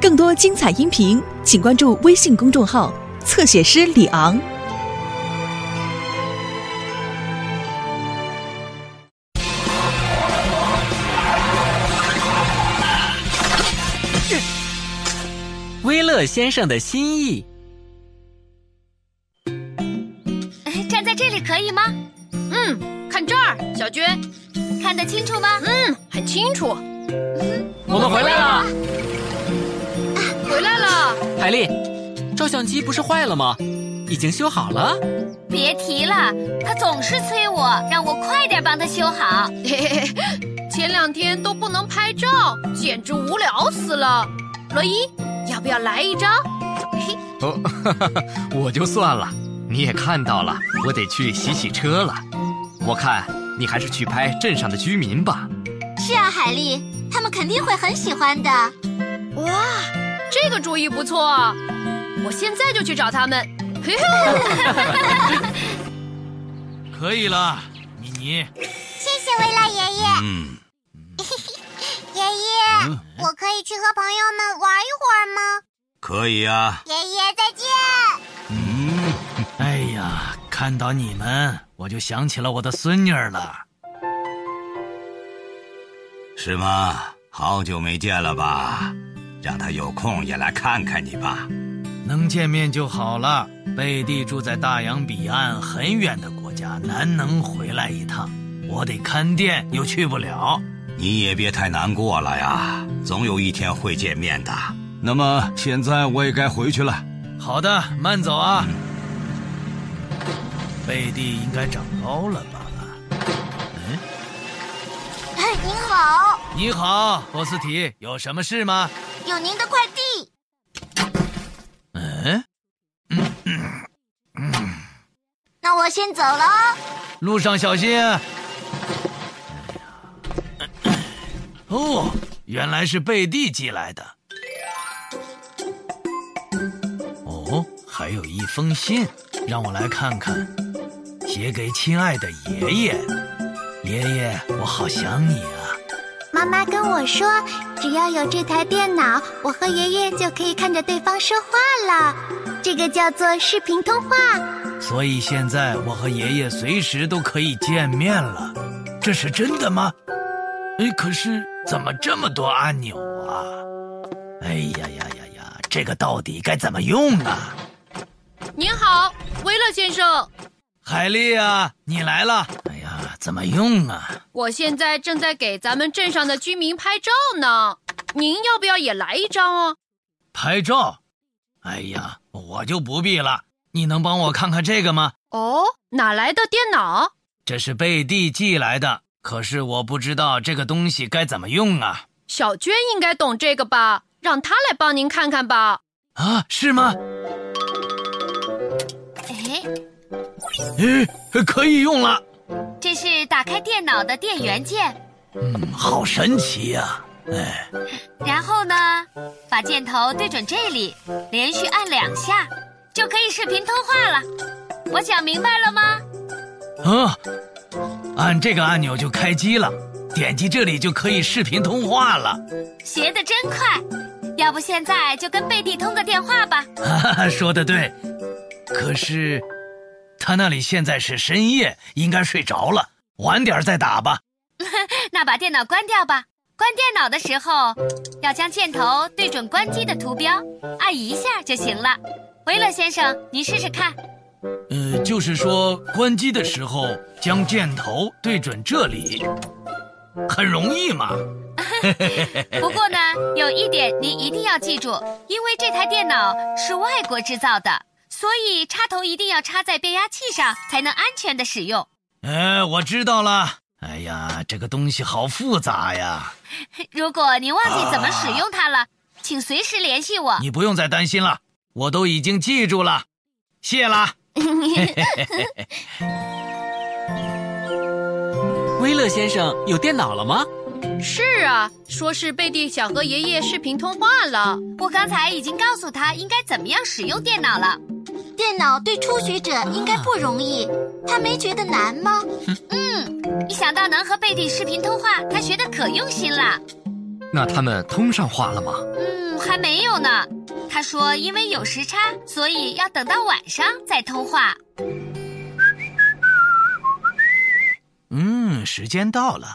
更多精彩音频，请关注微信公众号“侧写师李昂”。威勒先生的心意。站在这里可以吗？嗯，看这儿，小娟，看得清楚吗？嗯，很清楚。我们回来了，回来了。海丽，照相机不是坏了吗？已经修好了。别提了，他总是催我，让我快点帮他修好。嘿嘿嘿，前两天都不能拍照，简直无聊死了。罗伊，要不要来一张？嘿，哦，哈哈哈，我就算了。你也看到了，我得去洗洗车了。我看你还是去拍镇上的居民吧。是啊，海丽，他们肯定会很喜欢的。哇，这个主意不错，我现在就去找他们。嘿嘿，可以了，妮妮。谢谢维拉爷爷。嗯，爷爷，嗯我可以去和朋友们玩一会儿吗？可以啊，爷爷再见。嗯，哎呀，看到你们，我就想起了我的孙女儿了。是吗？好久没见了吧？让他有空也来看看你吧。能见面就好了。贝蒂住在大洋彼岸很远的国家，难能回来一趟。我得看店，又去不了。你也别太难过了呀，总有一天会见面的。那么现在我也该回去了。好的，慢走啊。贝蒂应该长高了吧？您好，你好，波斯提，有什么事吗？有您的快递。嗯，那我先走了哦。路上小心。哦，原来是贝蒂寄来的。哦，还有一封信，让我来看看，写给亲爱的爷爷。爷爷，我好想你啊！妈妈跟我说，只要有这台电脑，我和爷爷就可以看着对方说话了。这个叫做视频通话。所以现在我和爷爷随时都可以见面了，这是真的吗？哎，可是怎么这么多按钮啊？哎呀呀呀呀，这个到底该怎么用啊？您好，威勒先生，海丽啊，你来了！怎么用啊？我现在正在给咱们镇上的居民拍照呢。您要不要也来一张啊？拍照？哎呀，我就不必了。你能帮我看看这个吗？哦，哪来的电脑？这是贝蒂寄来的，可是我不知道这个东西该怎么用啊。小娟应该懂这个吧？让她来帮您看看吧。啊，是吗？哎，诶，可以用了。这是打开电脑的电源键，嗯，好神奇呀、哎，然后呢，把箭头对准这里，连续按两下，就可以视频通话了。我讲明白了吗？啊，按这个按钮就开机了，点击这里就可以视频通话了。学得真快，要不现在就跟贝蒂通个电话吧？哈哈，说的对。可是，他那里现在是深夜，应该睡着了，晚点再打吧。那把电脑关掉吧。关电脑的时候，要将箭头对准关机的图标，按一下就行了。维勒先生，您试试看。呃，就是说关机的时候将箭头对准这里，很容易嘛。不过呢，有一点您一定要记住，因为这台电脑是外国制造的，所以插头一定要插在变压器上，才能安全的使用。哎，我知道了。哎呀，这个东西好复杂呀！如果您忘记怎么使用它了，请随时联系我。你不用再担心了，我都已经记住了，谢啦。威勒先生有电脑了吗？是啊，说是贝蒂想和爷爷视频通话了。我刚才已经告诉他应该怎么样使用电脑了。电脑对初学者应该不容易，他没觉得难吗？嗯，一想到能和贝蒂视频通话，他学的可用心了。那他们通上话了吗？嗯，还没有呢。他说因为有时差，所以要等到晚上再通话。嗯，时间到了。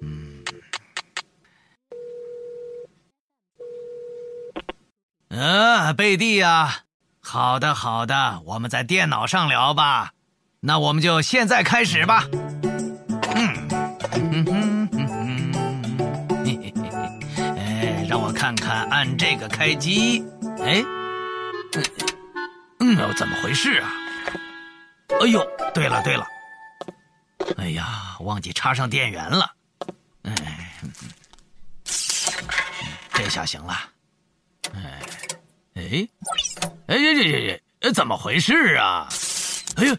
嗯，啊，贝蒂呀，好的好的，我们在电脑上聊吧。那我们就现在开始吧。嗯，嗯哼嗯哼，嘿嘿嘿嘿，哎，让我看看，按这个开机。哎，嗯，嗯，怎么回事啊？哎呦，对了对了。哎呀，忘记插上电源了。哎，这下行了。哎，哎，哎呀呀呀呀！怎么回事啊？哎呀，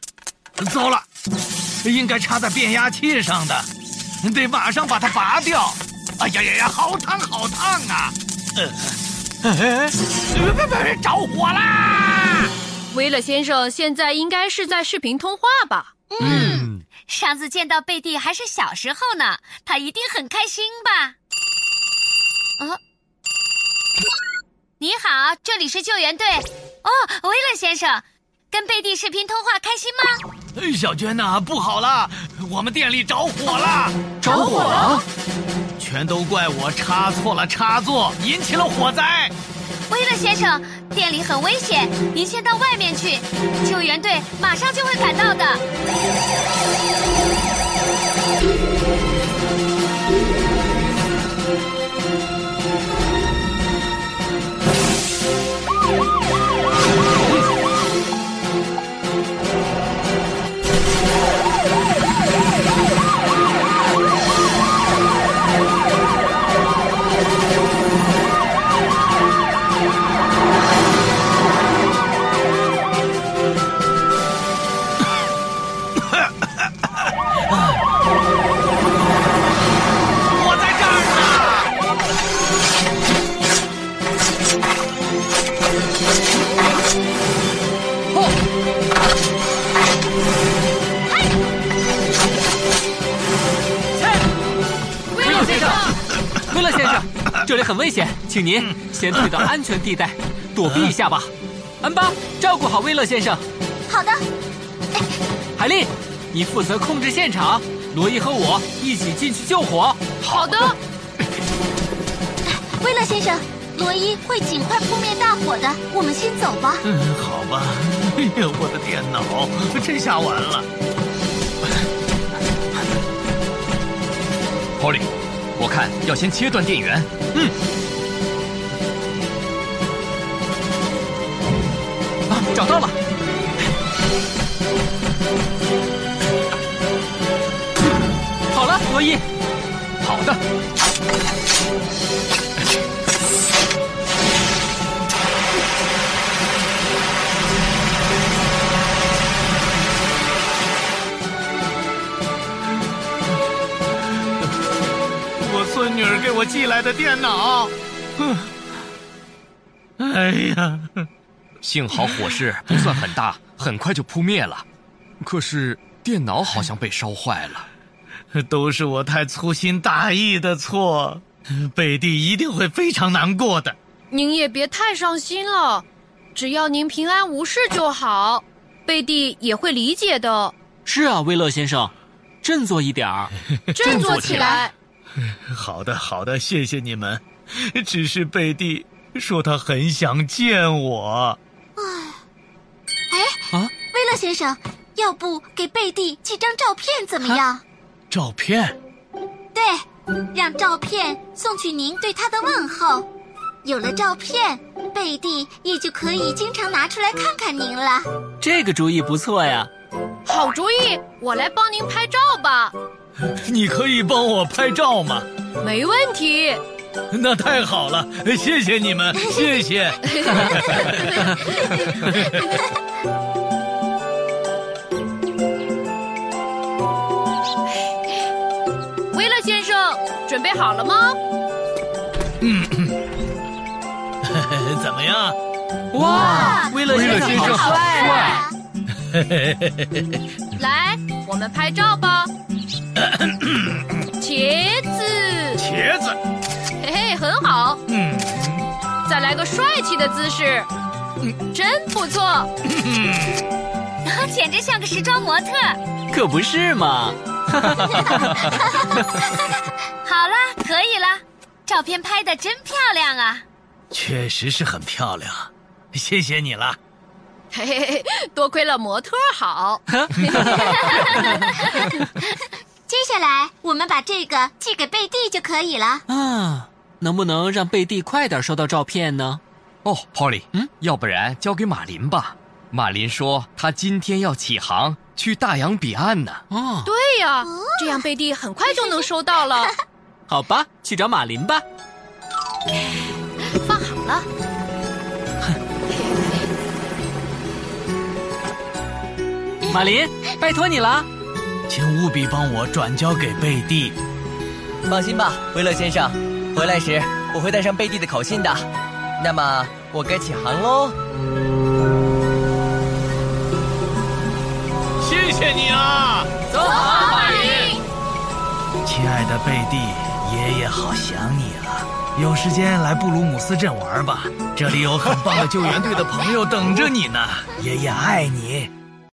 糟了，应该插在变压器上的，得马上把它拔掉。哎呀呀呀，好烫好烫啊！呃，别别别，着火啦！威勒先生现在应该是在视频通话吧？嗯，上次见到贝蒂还是小时候呢，他一定很开心吧？啊，你好，这里是救援队。哦，威勒先生，跟贝蒂视频通话开心吗？小娟呐，不好了，我们店里着火了！着火了？全都怪我插错了插座，引起了火灾。威勒先生，店里很危险，您先到外面去，救援队马上就会赶到的。威勒先生，这里很危险，请您先退到安全地带，躲避一下吧。安巴，照顾好威勒先生。好的，海莉，你负责控制现场，罗伊和我一起进去救火。好的。威勒先生，罗伊会尽快扑灭大火的，我们先走吧。嗯，好吧。哎呀，我的电脑真下完了。Polly，我看要先切断电源。嗯。啊，找到了。好了，罗伊。好的。我寄来的电脑。哼哎呀，幸好火势不算很大，很快就扑灭了。可是电脑好像被烧坏了。都是我太粗心大意的错，贝蒂一定会非常难过的。您也别太伤心了，只要您平安无事就好，贝蒂也会理解的。是啊，威勒先生，振作一点儿。振作起来。好的，好的，谢谢你们。只是贝蒂说他很想见我。哎，啊，威勒先生，要不给贝蒂寄张照片怎么样？照片？对，让照片送去您对他的问候。有了照片，贝蒂也就可以经常拿出来看看您了。这个主意不错呀。好主意，我来帮您拍照吧。你可以帮我拍照吗？没问题。那太好了，谢谢你们，谢谢。威勒先生，准备好了吗？嗯 怎么样？哇，威勒先生好帅！来，我们拍照吧。茄子，茄子，嘿嘿，很好，嗯，再来个帅气的姿势，嗯，真不错。简直像个时装模特。可不是嘛！好了，可以了，照片拍的真漂亮啊！确实是很漂亮，谢谢你了。嘿嘿嘿，多亏了模特好。接下来我们把这个寄给贝蒂就可以了。啊，能不能让贝蒂快点收到照片呢？哦，Polly，嗯，要不然交给马林吧。马林说他今天要起航去大洋彼岸呢。哦，对呀，这样贝蒂很快就能收到了。好吧，去找马林吧。放好了。马林，拜托你了。请务必帮我转交给贝蒂。放心吧，威勒先生，回来时我会带上贝蒂的口信的。那么我该起航喽。谢谢你啊！走好，马林。亲爱的贝蒂，爷爷好想你了。有时间来布鲁姆斯镇玩吧，这里有很棒的救援队的朋友等着你呢。爷爷爱你。